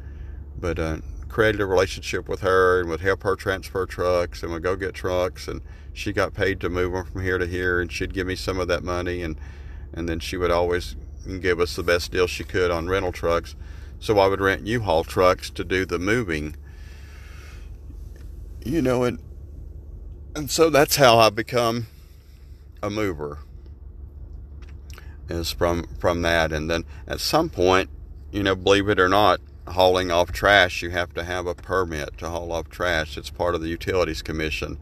But uh, created a relationship with her and would help her transfer trucks and would go get trucks and she got paid to move them from here to here and she'd give me some of that money and and then she would always give us the best deal she could on rental trucks so I would rent U-Haul trucks to do the moving you know and and so that's how I become a mover is from from that and then at some point you know believe it or not hauling off trash, you have to have a permit to haul off trash. It's part of the Utilities Commission,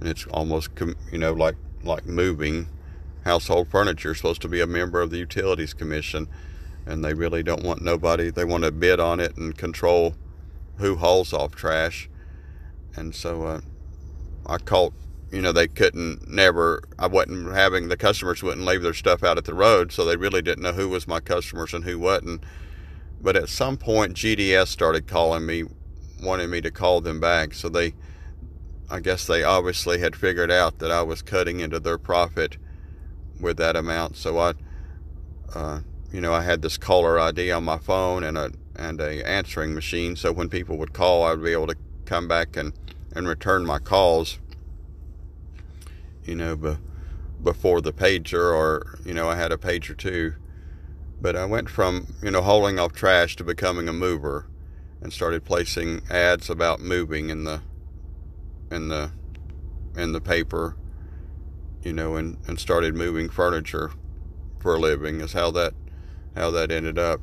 and it's almost you know like like moving household furniture. Supposed to be a member of the Utilities Commission, and they really don't want nobody. They want to bid on it and control who hauls off trash, and so uh, I caught. You know, they couldn't never, I wasn't having, the customers wouldn't leave their stuff out at the road, so they really didn't know who was my customers and who wasn't but at some point, GDS started calling me, wanting me to call them back. So they, I guess they obviously had figured out that I was cutting into their profit with that amount. So I, uh, you know, I had this caller ID on my phone and a and a answering machine. So when people would call, I'd be able to come back and and return my calls. You know, be, before the pager, or you know, I had a pager too. But I went from, you know, hauling off trash to becoming a mover and started placing ads about moving in the in the in the paper, you know, and, and started moving furniture for a living is how that how that ended up.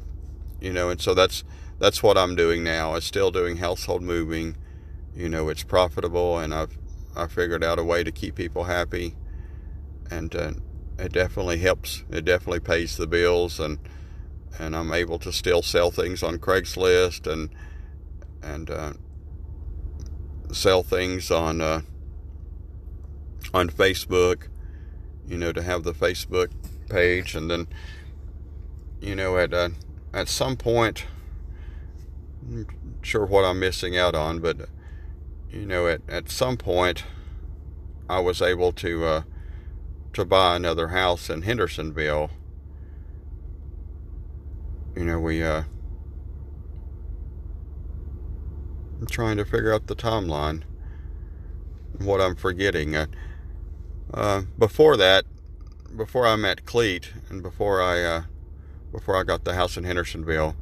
You know, and so that's that's what I'm doing now. I'm still doing household moving. You know, it's profitable and I've I figured out a way to keep people happy and uh, it definitely helps. It definitely pays the bills, and and I'm able to still sell things on Craigslist and and uh, sell things on uh, on Facebook. You know, to have the Facebook page, and then you know at uh, at some point, I'm sure what I'm missing out on, but you know at at some point, I was able to uh, to buy another house in Hendersonville. You know, we, uh, I'm trying to figure out the timeline, what I'm forgetting. Uh, uh, before that, before I met Cleet, and before I, uh, before I got the house in Hendersonville,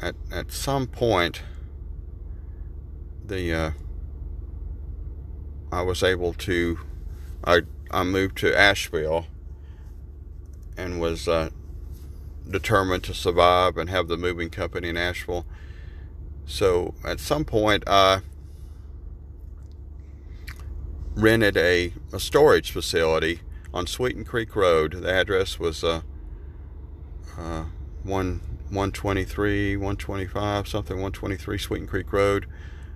at, at some point, the, uh, I was able to, I I moved to Asheville and was uh, determined to survive and have the moving company in Asheville. So at some point, I rented a, a storage facility on Sweeten Creek Road. The address was uh, uh, 1, 123, 125, something, 123 Sweeten Creek Road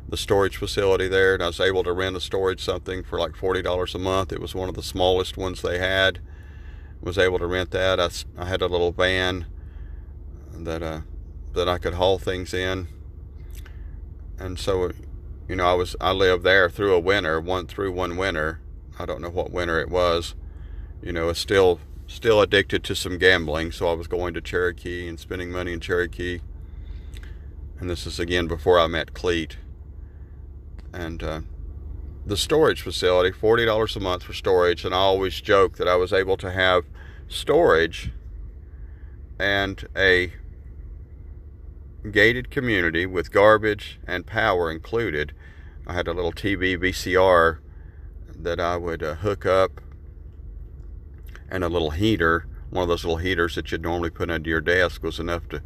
the storage facility there, and I was able to rent a storage something for like forty dollars a month. It was one of the smallest ones they had. Was able to rent that. I, I had a little van that uh, that I could haul things in, and so you know I was I lived there through a winter, one through one winter. I don't know what winter it was. You know, it's still still addicted to some gambling, so I was going to Cherokee and spending money in Cherokee. And this is again before I met Cleet and uh, the storage facility, $40 a month for storage. And I always joke that I was able to have storage and a gated community with garbage and power included. I had a little TV VCR that I would uh, hook up and a little heater. One of those little heaters that you'd normally put under your desk was enough to,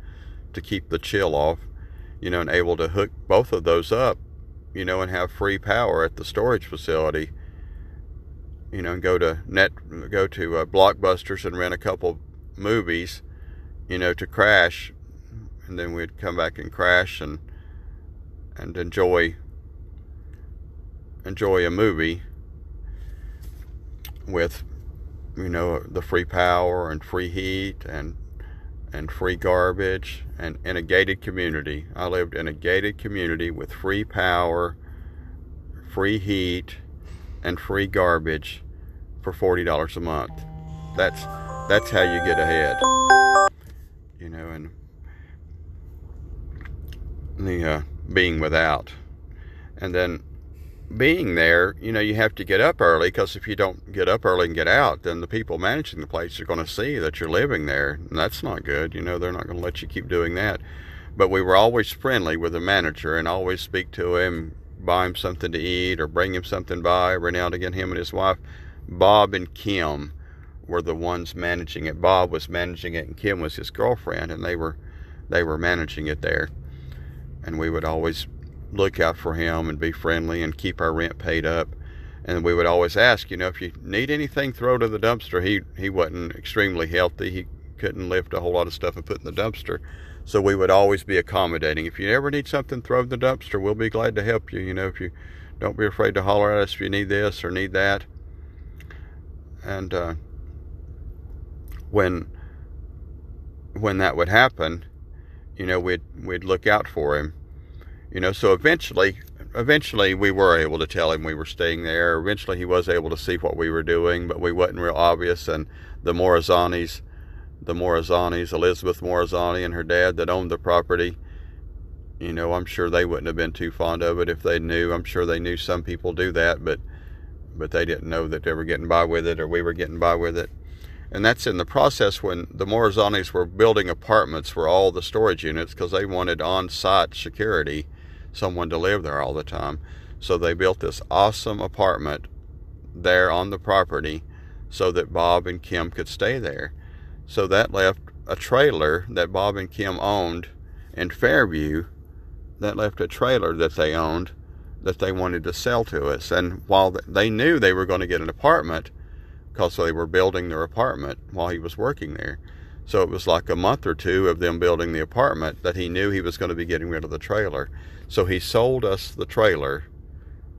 to keep the chill off, you know, and able to hook both of those up you know, and have free power at the storage facility. You know, and go to net, go to uh, Blockbusters and rent a couple movies, you know, to crash, and then we'd come back and crash and and enjoy enjoy a movie with you know the free power and free heat and and free garbage and in a gated community. I lived in a gated community with free power, free heat, and free garbage for forty dollars a month. That's that's how you get ahead. You know, and the uh, being without, and then being there, you know, you have to get up early because if you don't get up early and get out, then the people managing the place are going to see that you're living there. And that's not good. You know, they're not going to let you keep doing that. But we were always friendly with the manager and always speak to him, buy him something to eat or bring him something by. Every now and again, him and his wife, Bob and Kim, were the ones managing it. Bob was managing it and Kim was his girlfriend and they were they were managing it there. And we would always look out for him and be friendly and keep our rent paid up. And we would always ask, you know, if you need anything, throw to the dumpster. He he wasn't extremely healthy. He couldn't lift a whole lot of stuff and put in the dumpster. So we would always be accommodating. If you ever need something, throw in the dumpster. We'll be glad to help you. You know, if you don't be afraid to holler at us if you need this or need that. And uh, when when that would happen, you know, we'd we'd look out for him you know, so eventually, eventually we were able to tell him we were staying there. Eventually he was able to see what we were doing, but we wasn't real obvious. And the Morazanis, the Morazanis, Elizabeth Morazani and her dad that owned the property, you know, I'm sure they wouldn't have been too fond of it if they knew. I'm sure they knew some people do that, but but they didn't know that they were getting by with it or we were getting by with it. And that's in the process when the Morazanis were building apartments for all the storage units because they wanted on-site security someone to live there all the time. So they built this awesome apartment there on the property so that Bob and Kim could stay there. So that left a trailer that Bob and Kim owned in Fairview. That left a trailer that they owned that they wanted to sell to us. And while they knew they were going to get an apartment because they were building their apartment while he was working there. So it was like a month or two of them building the apartment that he knew he was going to be getting rid of the trailer. So he sold us the trailer,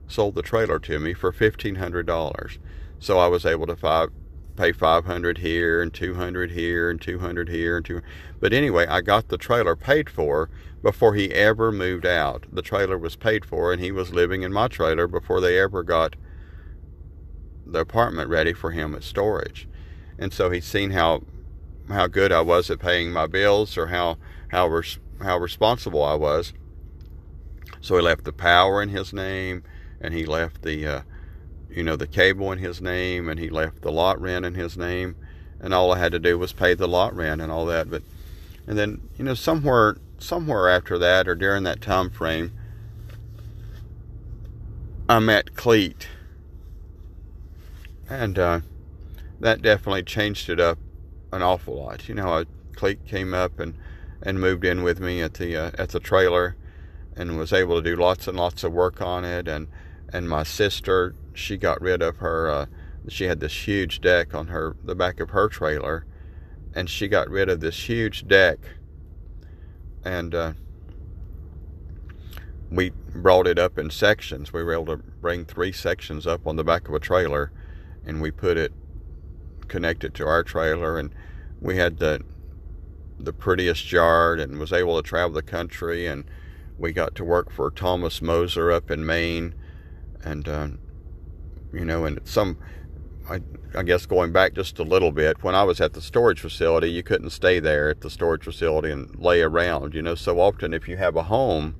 sold the trailer to me for $1,500. So I was able to five, pay 500 here and 200 here and 200 here and two. But anyway, I got the trailer paid for before he ever moved out. The trailer was paid for and he was living in my trailer before they ever got the apartment ready for him at storage. And so he's seen how how good I was at paying my bills or how how res, how responsible I was. So he left the power in his name, and he left the, uh, you know, the cable in his name, and he left the lot rent in his name, and all I had to do was pay the lot rent and all that. But, and then you know, somewhere somewhere after that or during that time frame, I met Cleet, and uh, that definitely changed it up an awful lot. You know, Cleet came up and and moved in with me at the uh, at the trailer and was able to do lots and lots of work on it. And and my sister, she got rid of her. Uh, she had this huge deck on her the back of her trailer, and she got rid of this huge deck. And uh, we brought it up in sections. We were able to bring three sections up on the back of a trailer, and we put it connected to our trailer, and we had the the prettiest yard, and was able to travel the country and we got to work for Thomas Moser up in Maine, and uh, you know, and some, I, I guess going back just a little bit, when I was at the storage facility, you couldn't stay there at the storage facility and lay around. You know, so often if you have a home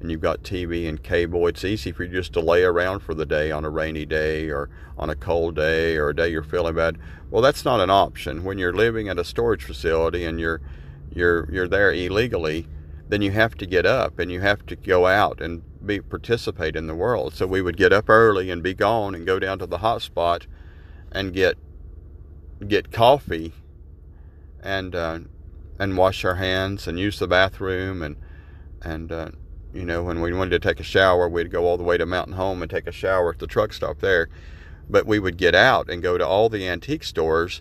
and you've got TV and cable, it's easy for you just to lay around for the day on a rainy day or on a cold day or a day you're feeling bad. Well, that's not an option when you're living at a storage facility and you're you're you're there illegally then you have to get up and you have to go out and be participate in the world. So we would get up early and be gone and go down to the hot spot and get get coffee and uh, and wash our hands and use the bathroom and and uh, You know, when we wanted to take a shower, we'd go all the way to Mountain Home and take a shower at the truck stop there. But we would get out and go to all the antique stores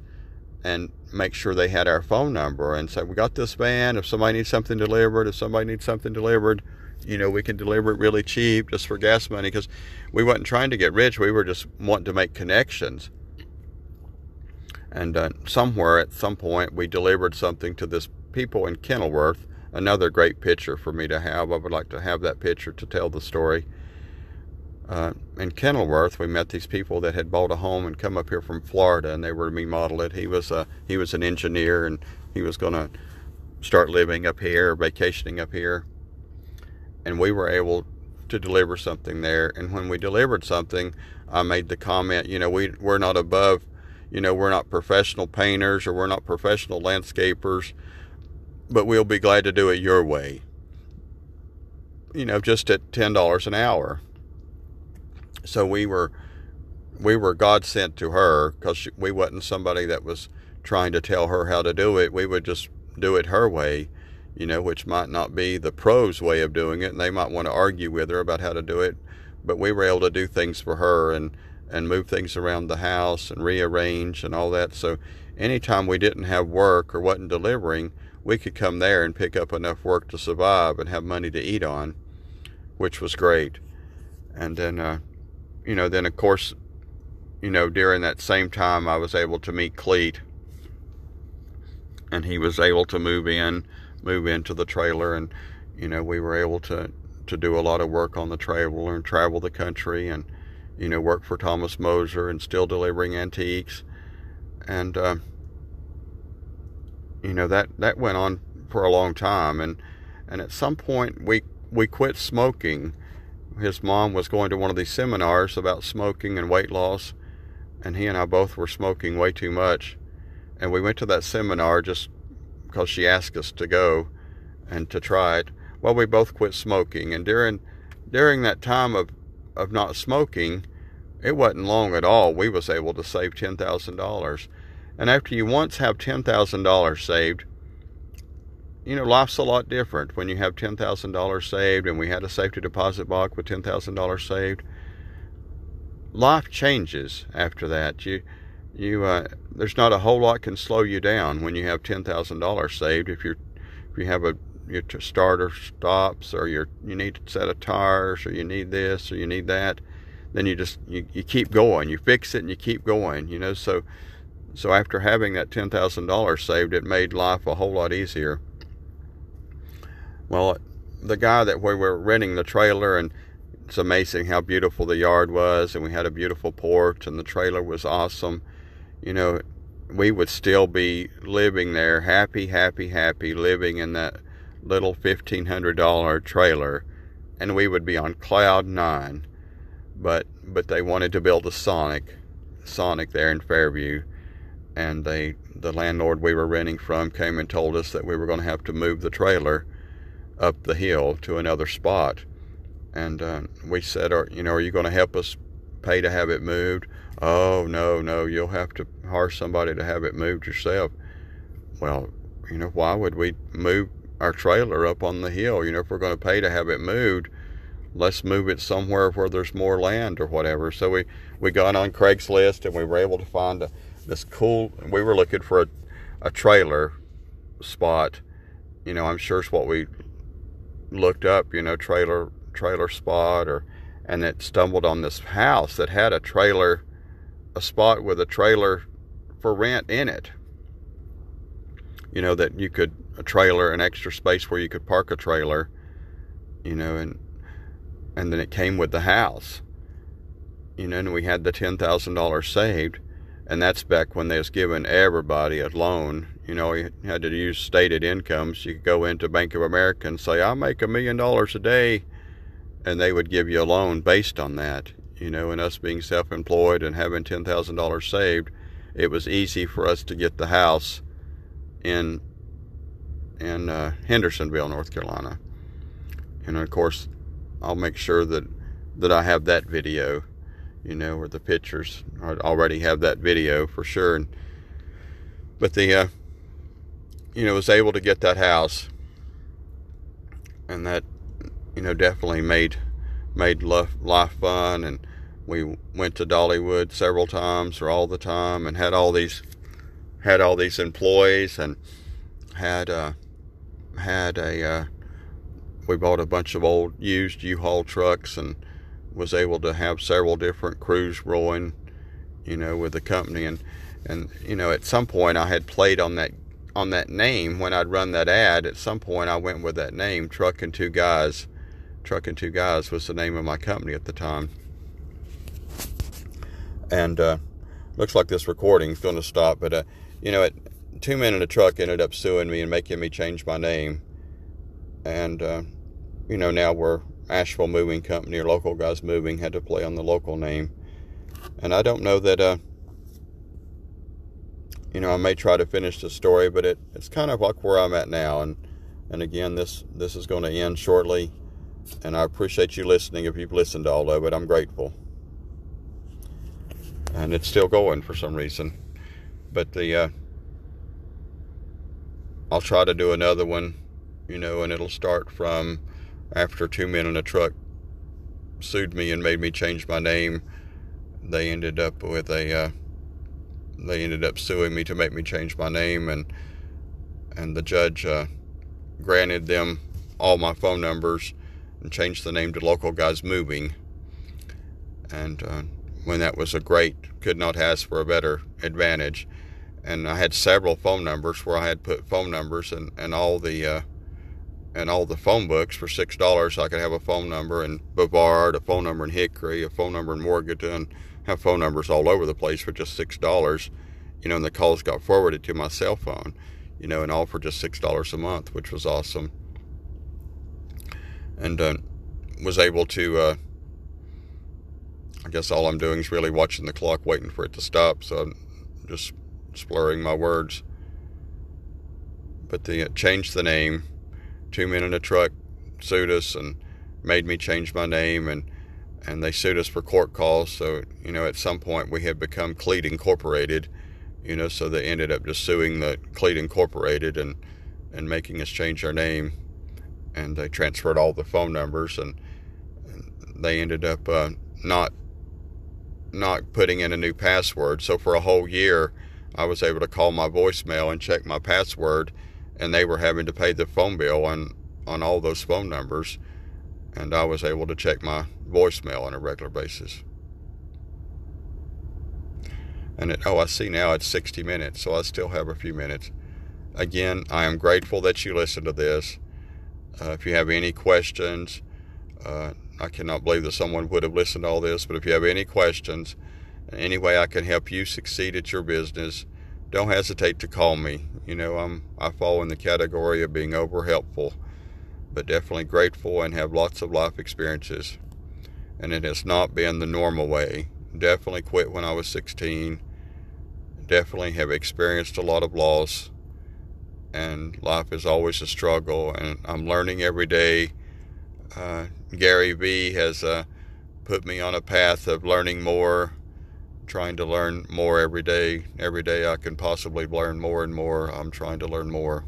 and make sure they had our phone number and say, We got this van. If somebody needs something delivered, if somebody needs something delivered, you know, we can deliver it really cheap just for gas money because we wasn't trying to get rich. We were just wanting to make connections. And uh, somewhere at some point, we delivered something to this people in Kenilworth. Another great picture for me to have. I would like to have that picture to tell the story. Uh, in Kenilworth, we met these people that had bought a home and come up here from Florida, and they were to remodel it. He was a he was an engineer, and he was going to start living up here, vacationing up here and we were able to deliver something there. And when we delivered something, I made the comment, you know, we we're not above, you know, we're not professional painters or we're not professional landscapers, but we'll be glad to do it your way. You know, just at ten dollars an hour. So we were we were God sent to her because we wasn't somebody that was trying to tell her how to do it. We would just do it her way you know, which might not be the pros' way of doing it, and they might want to argue with her about how to do it. But we were able to do things for her and and move things around the house and rearrange and all that. So anytime we didn't have work or wasn't delivering, we could come there and pick up enough work to survive and have money to eat on, which was great. And then, uh, you know, then of course, you know, during that same time, I was able to meet Cleet, and he was able to move in move into the trailer. And you know we were able to to do a lot of work on the trailer and travel the country and you know work for Thomas Moser and still delivering antiques. And uh, you know that that went on for a long time. And and at some point we we quit smoking his mom was going to one of these seminars about smoking and weight loss and he and I both were smoking way too much and we went to that seminar just because she asked us to go and to try it. Well, we both quit smoking, and during during that time of of not smoking, it wasn't long at all. We was able to save ten thousand dollars, and after you once have ten thousand dollars saved, you know life's a lot different when you have ten thousand dollars saved, and we had a safety deposit box with ten thousand dollars saved. Life changes after that. You you uh, there's not a whole lot can slow you down when you have ten thousand dollars saved. If you're if you have a your starter stops or you you need a set of tires or you need this or you need that, then you just you, you keep going. You fix it and you keep going. You know so so after having that ten thousand dollars saved, it made life a whole lot easier. Well, the guy that we were renting the trailer and it's amazing how beautiful the yard was and we had a beautiful porch and the trailer was awesome you know, we would still be living there, happy, happy, happy, living in that little $1,500 trailer, and we would be on cloud nine. But but they wanted to build a Sonic, Sonic there in Fairview, and they the landlord we were renting from came and told us that we were going to have to move the trailer up the hill to another spot, and uh, we said, "Are you know, are you going to help us pay to have it moved?" oh no no you'll have to hire somebody to have it moved yourself. Well you know why would we move our trailer up on the hill? You know if we're going to pay to have it moved let's move it somewhere where there's more land or whatever. So we we got on craigslist and we were able to find a, this cool we were looking for a, a trailer spot. You know i'm sure it's what we looked up you know trailer trailer spot or and it stumbled on this house that had a trailer a spot with a trailer for rent in it. You know, that you could, a trailer, an extra space where you could park a trailer, you know, and, and then it came with the house. You know, and we had the $10,000 saved. And that's back when they was giving everybody a loan. You know, you had to use stated incomes. You could go into Bank of America and say, I make a million dollars a day. And they would give you a loan based on that you know, and us being self employed and having $10,000 saved, it was easy for us to get the house in in uh, Hendersonville, North Carolina. And of course, I'll make sure that that I have that video, you know, or the pictures. I already have that video for sure. And, but the, uh, you know, was able to get that house, and that you know, definitely made made life, fun. And we went to Dollywood several times or all the time and had all these had all these employees and had uh, had a uh, we bought a bunch of old used U-Haul trucks and was able to have several different crews rolling, you know, with the company and and you know at some point I had played on that on that name when I'd run that ad. At some point I went with that name, Truck and Two Guys. Truck and Two Guys was the name of my company at the time. And uh, looks like this recording's going to stop, but uh, you know, it, two men in a truck ended up suing me and making me change my name. And uh, you know, now we're Asheville Moving Company or Local Guys Moving had to play on the local name. And I don't know that, uh, you know, I may try to finish the story, but it, it's kind of like where I'm at now. And, and again, this, this is going to end shortly. And I appreciate you listening. If you've listened to all of it, I'm grateful. And it's still going for some reason. But the, uh, I'll try to do another one, you know, and it'll start from after two men in a truck sued me and made me change my name. They ended up with a, uh, they ended up suing me to make me change my name, and and the judge uh, granted them all my phone numbers and changed the name to Local Guys Moving. And uh, when that was a great, could not ask for a better advantage. And I had several phone numbers where I had put phone numbers and, and all the uh, and all the phone books for six dollars. I could have a phone number in Brevard, a phone number in Hickory, a phone number in Morganton, have phone numbers all over the place for just six dollars. You know, and the calls got forwarded to my cell phone. You know, and all for just six dollars a month, which was awesome. And uh, was able to. Uh, I guess all I'm doing is really watching the clock, waiting for it to stop. So I'm just slurring my words. But they changed the name two men in a truck sued us and made me change my name and and they sued us for court calls so you know at some point we had become Cleet incorporated you know so they ended up just suing the Cleet incorporated and and making us change our name and they transferred all the phone numbers and, and they ended up uh, not not putting in a new password. So for a whole year i was able to call my voicemail and check my password and they were having to pay the phone bill on on all those phone numbers and I was able to check my voicemail on a regular basis. And it, oh, I see now it's 60 minutes, so I still have a few minutes. Again, I am grateful that you listened to this. Uh, if you have any questions, uh, I cannot believe that someone would have listened to all this, but if you have any questions, any way I can help you succeed at your business, don't hesitate to call me. You know, I'm I fall in the category of being over helpful, but definitely grateful and have lots of life experiences. And it has not been the normal way. Definitely quit when I was 16. Definitely have experienced a lot of loss. And life is always a struggle. And I'm learning every day. Uh, Gary Vee has uh, put me on a path of learning more trying to learn more every day. Every day I can possibly learn more and more. I'm trying to learn more.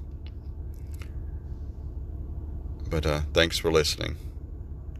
But uh, thanks for listening.